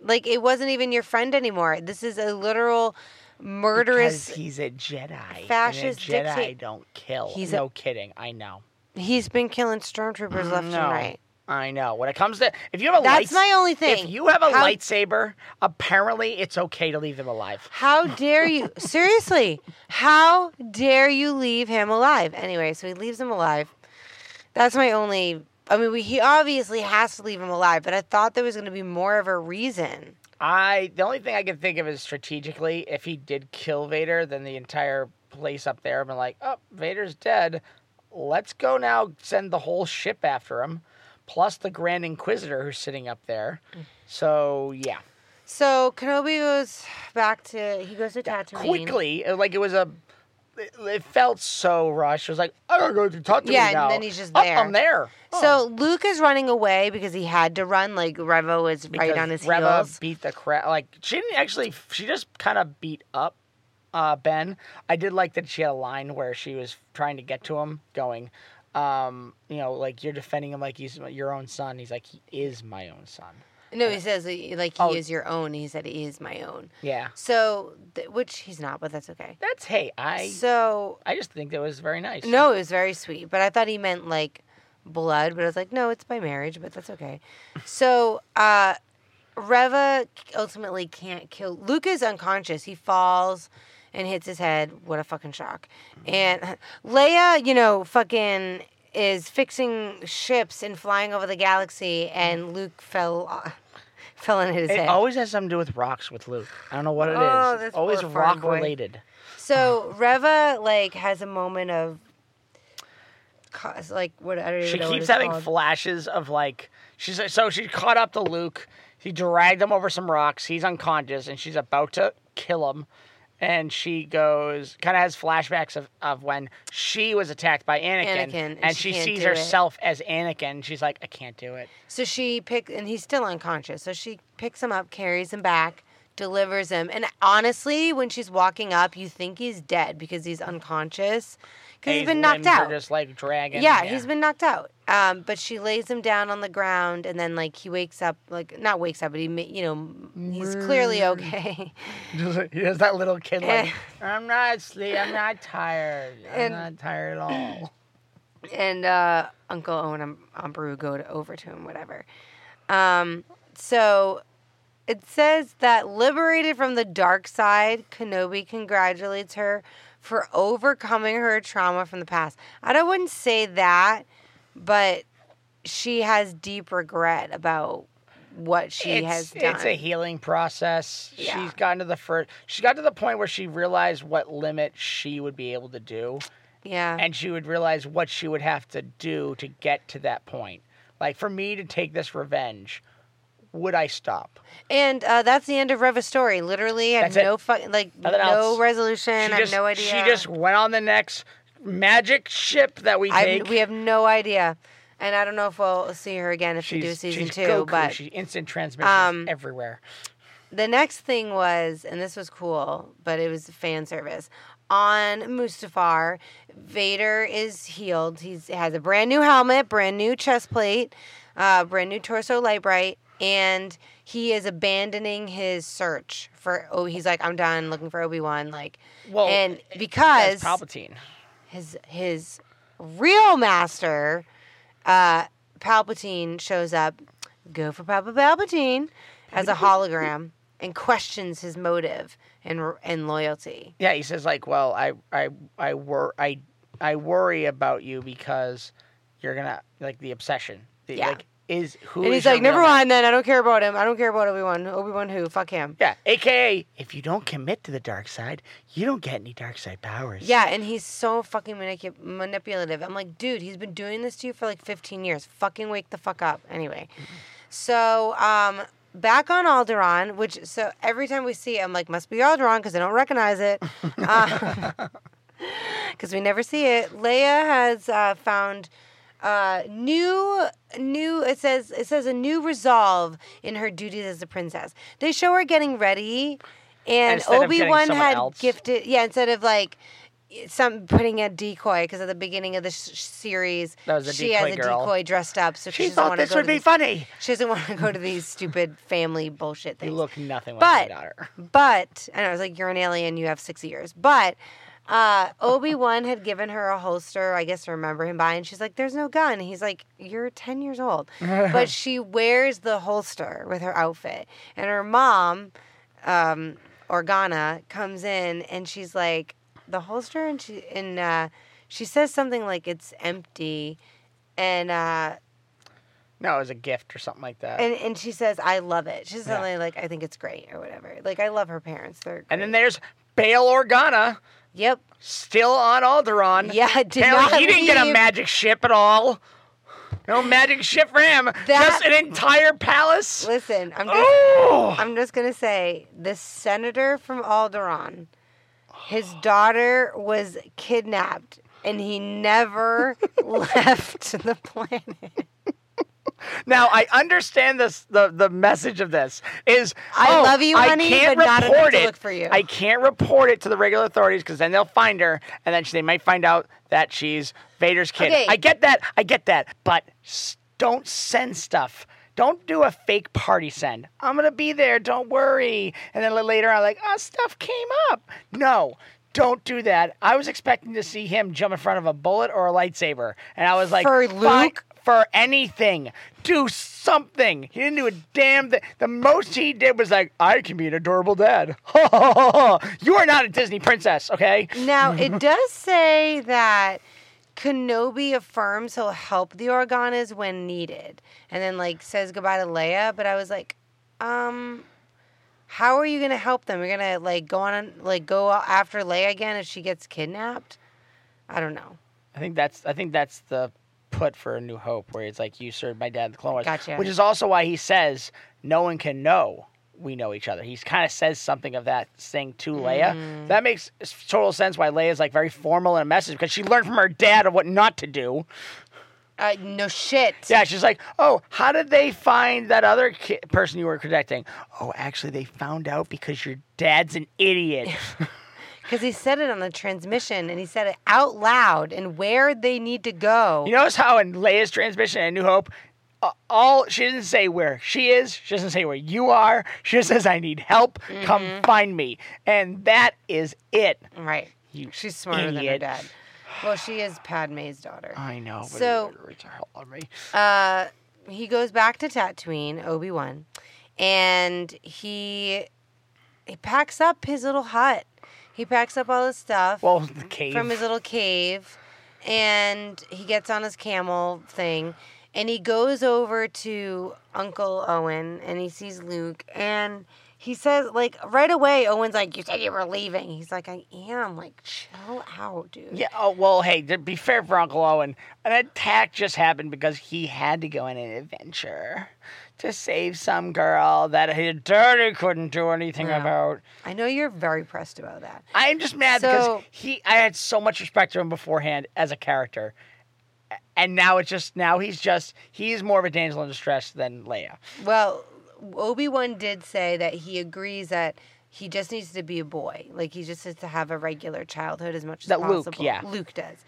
Like it wasn't even your friend anymore. This is a literal murderous. because he's a Jedi. fascist and a Jedi don't kill. He's a- no kidding. I know. He's been killing stormtroopers left no. and right. I know. When it comes to if you have a That's lights- my only thing. If you have a How- lightsaber, apparently it's okay to leave him alive. How dare you? Seriously, how dare you leave him alive? Anyway, so he leaves him alive. That's my only. I mean, we, he obviously has to leave him alive, but I thought there was going to be more of a reason. I the only thing I can think of is strategically, if he did kill Vader, then the entire place up there been like, oh, Vader's dead. Let's go now. Send the whole ship after him, plus the Grand Inquisitor who's sitting up there. So yeah, So Kenobi goes back to. He goes to Tatooine. quickly, like it was a. It, felt so rushed. It was like I gotta go to Tatooine Yeah, and then he's just Oh, there. I'm there. Oh. So Luke is running away because he had to run. Like Reva was right on his Reva heels. beat the crap. Like she didn't actually. She just kind of beat up uh, Ben. I did like that she had a line where she was trying to get to him, going, um, you know, like you're defending him like he's your own son. He's like he is my own son. No, he says like he Oh. is your own. He said he is my own. Yeah, So, th- which he's not, but that's okay. that's hey. I So I just think that was very nice. No, it was very sweet, but I thought he meant like blood, but I was like, no, it's by marriage, but that's okay. So, uh, Reva ultimately can't kill. Luke is unconscious. He falls and hits his head. What a fucking shock. And Leia, you know, fucking is fixing ships and flying over the galaxy, and Luke fell fell and hit his It head. always has something to do with rocks with Luke. I don't know what it oh, is. Oh, It's this always poor rock boy. related. So Reva like has a moment of. Like what I don't even She know what keeps it's having called. flashes of like she's so she caught up to Luke. He dragged him over some rocks. He's unconscious, and she's about to kill him. And she goes, kind of has flashbacks of, of when she was attacked by Anakin, Anakin, and and, she she, sees do it. herself as Anakin. She's like, I can't do it. So she pick and he's still unconscious. So she picks him up, carries him back, delivers him. And honestly, when she's walking up, you think he's dead because he's unconscious because he's been knocked out. just like dragging. yeah, he's been knocked out. Um, but she lays him down on the ground, and then like he wakes up, like not wakes up, but he, ma- you know, he's clearly okay. he has that little kid like, I'm not asleep. I'm not tired. I'm And- not tired at all. and uh, Uncle Owen and Aunt Beru go to, over to him, whatever. Um, so it says that liberated from the dark side, Kenobi congratulates her for overcoming her trauma from the past. I don't wouldn't say that, but she has deep regret about what she it's, has done. It's a healing process. Yeah. She's gotten to the first. She got to the point where she realized what limit she would be able to do, yeah. and she would realize what she would have to do to get to that point. Like for me to take this revenge, would I stop? And uh, that's the end of Reva's story. Literally, I have That's no fu- like Nothing no else. resolution. I have just, no idea. She just went on the next magic ship that we I, take. we have no idea, and I don't know if we'll see her again if we do season she's two. Goku. But she instant transmissions um, everywhere. the next thing was, and this was cool, but it was fan service. On Mustafar, Vader is healed. He's has a brand new helmet, brand new chest plate, uh, brand new torso light bright, and he is abandoning his search for. Oh, he's like, I'm done looking for Obi Wan. Like, Well, and because Palpatine. his his real master, uh, Palpatine shows up, go for Papa Palpatine, as a hologram and questions his motive and and loyalty. Yeah, he says like, "Well, I I I wor- I I worry about you because you're gonna like the obsession. The, Yeah. Like, is who? and he's like, never mind then. I don't care about him. I don't care about Obi Wan. Obi Wan who? Fuck him. Yeah, AKA, if you don't commit to the dark side, you don't get any dark side powers. Yeah, and he's so fucking manipu- manipulative. I'm like, dude, he's been doing this to you for like 15 years. Fucking wake the fuck up. Anyway, so um, back on Alderaan, which so every time we see it, I'm like, must be Alderaan because I don't recognize it. Uh because we never see it. Leia has uh, found uh, new new it says it says a new resolve in her duties as a princess. They show her getting ready and Instead Obi Wan had else. gifted yeah, instead of like some putting a decoy because at the beginning of the sh- series That was a she has a girl. decoy dressed up so she, she doesn't thought want to this go would to be these, funny. she doesn't want to go to these stupid family bullshit things You look nothing like But- my daughter. but and I was like, "You're an alien. You have six years." But uh, Obi Wan had given her a holster, I guess to remember him by, and she's like, "There's no gun." He's like, "You're ten years old," but she wears the holster with her outfit, and her mom, um, Organa, comes in and she's like, "The holster," and she and uh, she says something like, "It's empty," and. Uh, No, it was a gift or something like that. and, and she says, I love it. She's Yeah. like, I think it's great or whatever. Like, I love her parents. They're great. And then there's Bail Organa, Yep. still on Alderaan. Yeah, did not he didn't get a magic ship at all. No magic ship for him. just an entire palace. Listen, I'm just, Oh, I'm just gonna say, the senator from Alderaan, his daughter was kidnapped, and he never left the planet. Now I understand this. The the message of this is I oh, love you, I honey, can't but not enough report to it. look for you. I can't report it to the regular authorities because then they'll find her, and then they might find out that she's Vader's kid. Okay. I get that. I get that. But s- don't send stuff. Don't do a fake party send. I'm gonna be there. Don't worry. And then later on, like, oh, stuff came up. No. Don't do that. I was expecting to see him jump in front of a bullet or a lightsaber, and I was like, For Luke? For anything. Do something. He didn't do a damn thing. The most he did was like, I can be an adorable dad. you are not a Disney princess, okay? Now, it does say that Kenobi affirms he'll help the Organas when needed, and then like says goodbye to Leia. But I was like, um, how are you gonna help them? You're gonna like go on like go after Leia again if she gets kidnapped? I don't know. I think that's I think that's the put for a new hope where it's like you served my dad in the Clone Wars. Gotcha. Which is also why he says no one can know we know each other. He kind of says something of that thing to Leia. Mm. That makes total sense why Leia's like very formal in a message because she learned from her dad of what not to do. Uh, no shit. Yeah, she's like, "Oh, how did they find that other ki- person you were protecting?" Oh, actually, they found out because your dad's an idiot. Because he said it on the transmission and he said it out loud and where they need to go. you notice how in Leia's transmission in New Hope, uh, all she doesn't say where she is. She doesn't say where you are. She just says, "I need help. Come Mm-hmm. find me," and that is it. right. You She's smarter than her dad. Well, she is Padme's daughter. I know. But So- it hurts the hell out of me. uh, he goes back to Tatooine, Obi Wan, and he he packs up his little hut. He packs up all his stuff Well, the cave. from his little cave, and he gets on his camel thing, and he goes over to Uncle Owen, and he sees Luke, and he says like right away. Owen's like, "You said you were leaving." He's like, "I am." Like, chill out, dude. Yeah. Oh well. Hey, to be fair for Uncle Owen, an attack just happened because he had to go on an adventure to save some girl that his daddy couldn't do anything Yeah. about. I know you're very pressed about that. I'm just mad So- because he. I had so much respect for him beforehand as a character, and now it's just now he's just he's more of a damsel in distress than Leia. Well, Obi Wan did say that he agrees that he just needs to be a boy. Like he just needs to have a regular childhood as much as That Luke, possible. yeah. Luke does.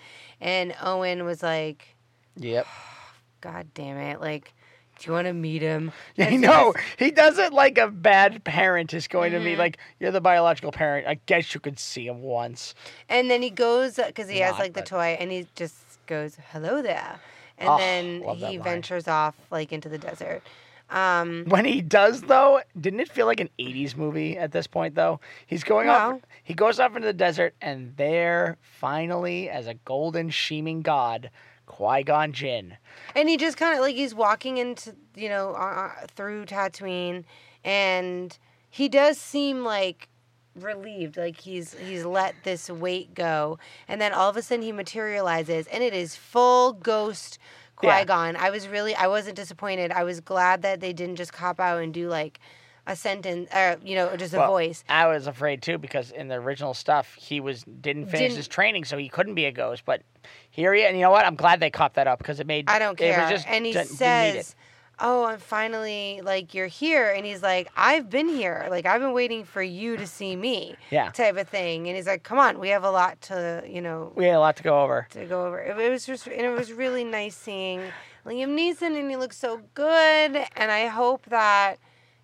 And Owen was like, Yep. God damn it! Like, do you want to meet him? Yeah, And know. He does it like a bad parent is going to Mm-hmm. be like, you're the biological parent. I guess you could see him once. And then he goes because he has Not, like the but- toy, and he just goes, "Hello there," and Oh, then he ventures off like into the desert. Um, When he does, though, didn't it feel like an '80s movie at this point? Though he's going off, he goes off into the desert, and there, finally, as a golden sheeming god, Qui Gon Jinn. and he just kind of like he's walking into you know uh, uh, through Tatooine, and he does seem like relieved, like he's he's let this weight go, and then all of a sudden he materializes, and it is full ghost Yeah. Qui Gon. I was really I wasn't disappointed. I was glad that they didn't just cop out and do like a sentence, or you know, just a Well, voice. I was afraid too because in the original stuff he was didn't finish Didn't- his training, so he couldn't be a ghost. But here he, and you know what? I'm glad they copped that up because it made I don't care. It was just, and he didn't- didn't need it. says, "Oh, I'm finally like you're here," and he's like, "I've been here. Like I've been waiting for you to see me." Yeah. Type of thing. And he's like, "Come on, we have a lot to you know we had a lot to go over. to go over." It, it was just and it was really nice seeing Liam Neeson, and he looks so good. And I hope that.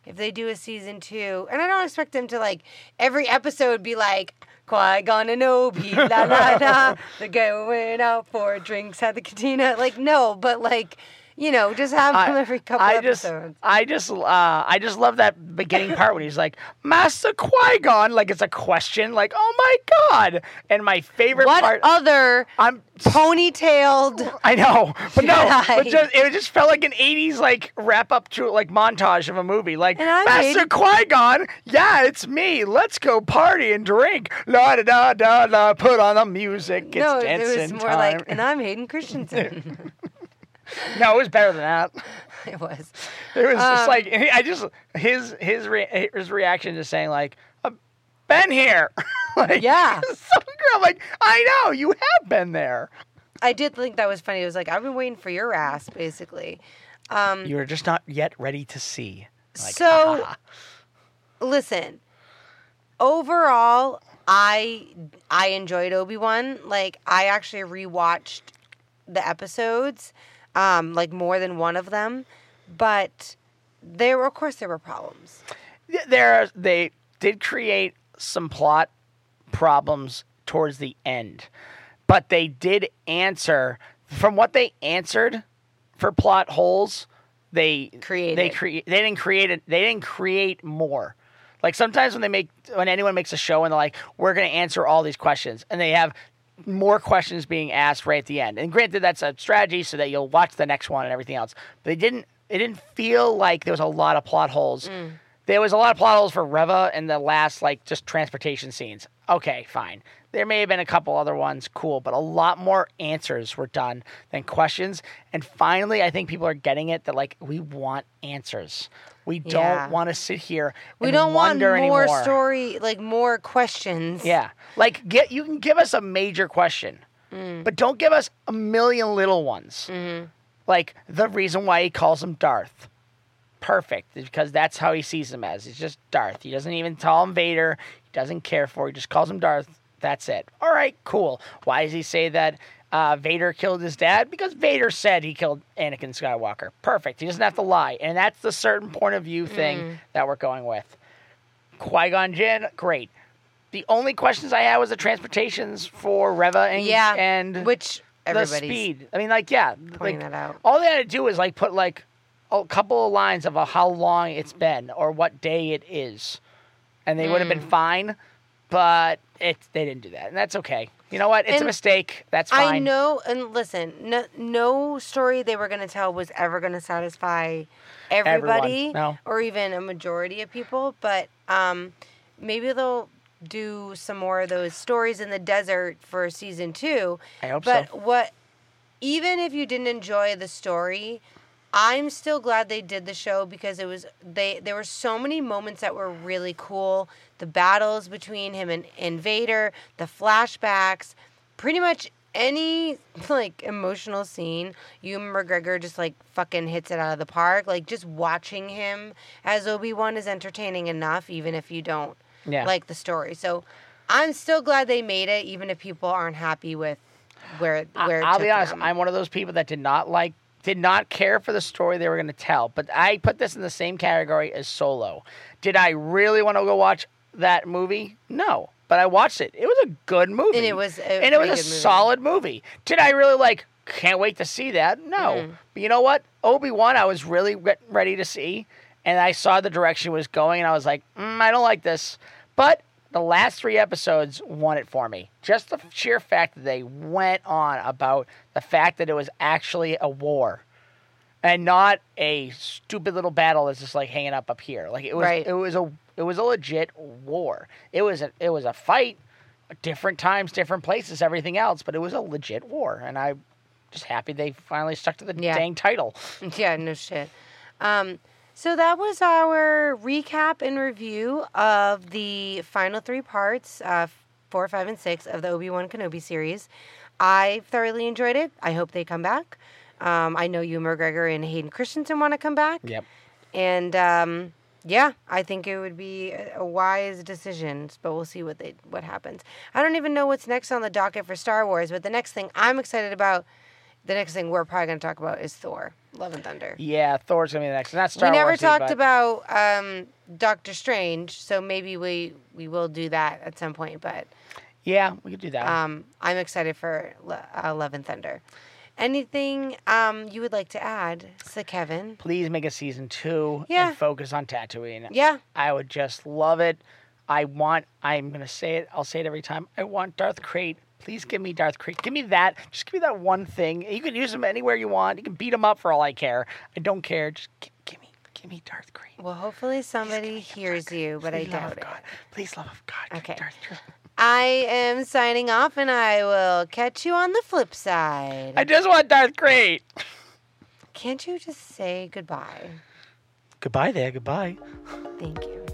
If they do a season two, and I don't expect them to like every episode be like Qui Gon and Obi, la la la, they're going out for drinks at the cantina. Like no, but like you know, just have them every couple I just, episodes. I just, uh, I just love that beginning part when he's like, "Master Qui Gon," like it's a question, like, "Oh my god!" And my favorite what part, other I'm, ponytailed? I know, but no, but just, it just felt like an '80s like wrap up to like montage of a movie, like Master made- Qui Gon, yeah, it's me. Let's go party and drink. La da da da da. Put on the music. It's no, it was more time. like, and I'm Hayden Christensen. no, it was better than that. it was. It was just Um, like I just his his re- his reaction to saying like I've been here. like Yeah. some girl like I know you have been there. I did think that was funny. It was like, I've been waiting for your ass, basically. Um, You're just not yet ready to see. Like, So- ah. listen overall i i enjoyed obi-wan like i actually rewatched the episodes um like more than one of them but there were of course there were problems there they did create some plot problems towards the end, but they did answer from what they answered for plot holes. They Created. They create. They didn't create it. They didn't create more. Like sometimes when they make when anyone makes a show and they're like, we're going to answer all these questions, and they have more questions being asked right at the end. And granted, that's a strategy so that you'll watch the next one and everything else. But they didn't. It didn't feel like there was a lot of plot holes. Mm. There was a lot of plot holes for Reva in the last like just transportation scenes. Okay, fine. There may have been a couple other ones, cool, but a lot more answers were done than questions. And finally, I think people are getting it that like we want answers. We don't Yeah. want to sit here. we don't want more anymore. story like more questions Yeah, like get you can give us a major question, Mm. but don't give us a million little ones. Mm-hmm. Like the reason why he calls him Darth. Perfect, because that's how he sees him as. He's just Darth. He doesn't even call him Vader. He doesn't care for. He just calls him Darth. That's it. All right, cool. Why does he say that uh, Vader killed his dad? Because Vader said he killed Anakin Skywalker. Perfect. He doesn't have to lie, and that's the certain point of view thing Mm. that we're going with. Qui Gon Jinn, great. The only questions I had was the transportations for Reva and yeah and which the speed. I mean, like, yeah, pointing like, that out all they had to do is like put like a couple of lines of how long it's been or what day it is, and they would have been Mm. fine. But it they didn't do that, and that's okay. You know what? It's a mistake. That's fine. I know, and listen, no, no story they were going to tell was ever going to satisfy everybody no. or even a majority of people. But um, maybe they'll do some more of those stories in the desert for season two. I hope But so. what, even if you didn't enjoy the story, I'm still glad they did the show because it was they. There were so many moments that were really cool. The battles between him and, and Vader, the flashbacks, pretty much any like emotional scene, you McGregor just like fucking hits it out of the park. Like just watching him as Obi Wan is entertaining enough, even if you don't Yeah. like the story. So I'm still glad they made it, even if people aren't happy with where I- where. it I'll be honest. them. I'm one of those people that did not like, did not care for the story they were going to tell. But I put this in the same category as Solo. Did I really want to go watch that movie? No, but I watched it. It was a good movie, And it was a and it was a movie. solid movie. Did I really like? Can't wait to see that. No, Mm-hmm. but you know what? Obi Wan, I was really re- ready to see, and I saw the direction it was going, and I was like, mm, I don't like this, but. The last three episodes won it for me. Just the sheer fact that they went on about the fact that it was actually a war and not a stupid little battle that's just like hanging up up here. Like it was, Right. it was a, it was a legit war. It was a, it was a fight, different times, different places, everything else, but it was a legit war, and I'm just happy they finally stuck to the Yeah. dang title. Yeah, no shit. Um, so that was our recap and review of the final three parts, uh, four, five, and six of the Obi Wan Kenobi series. I thoroughly enjoyed it. I hope they come back. Um, I know you, McGregor, and Hayden Christensen want to come back. Yep. And um, yeah, I think it would be a a wise decision, but we'll see what they what happens. I don't even know what's next on the docket for Star Wars, but the next thing I'm excited about, the next thing we're probably going to talk about is Thor: Love and Thunder. Yeah, Thor's gonna be the next. Not Star we never Warsy, talked but- about um, Doctor Strange, so maybe we we will do that at some point. But Yeah, we could do that. um, I'm excited for Lo- uh, Love and Thunder. Anything um, you would like to add, Sir Kevin? Please make a season two Yeah. and focus on Tatooine. Yeah, I would just love it. I want. I'm gonna say it. I'll say it every time. I want Darth Krayt. Please give me Darth Krayt. Give me that. Just give me that one thing. You can use him anywhere you want. You can beat him up for all I care. I don't care. Just gi- give me, give me Darth Krayt. well, hopefully somebody hears you, but I Please, love doubt of it. God. Please, love of God. Okay. Darth. I am signing off, and I will catch you on the flip side. I just want Darth Krayt. Can't you just say goodbye? Goodbye there. Goodbye. Thank you.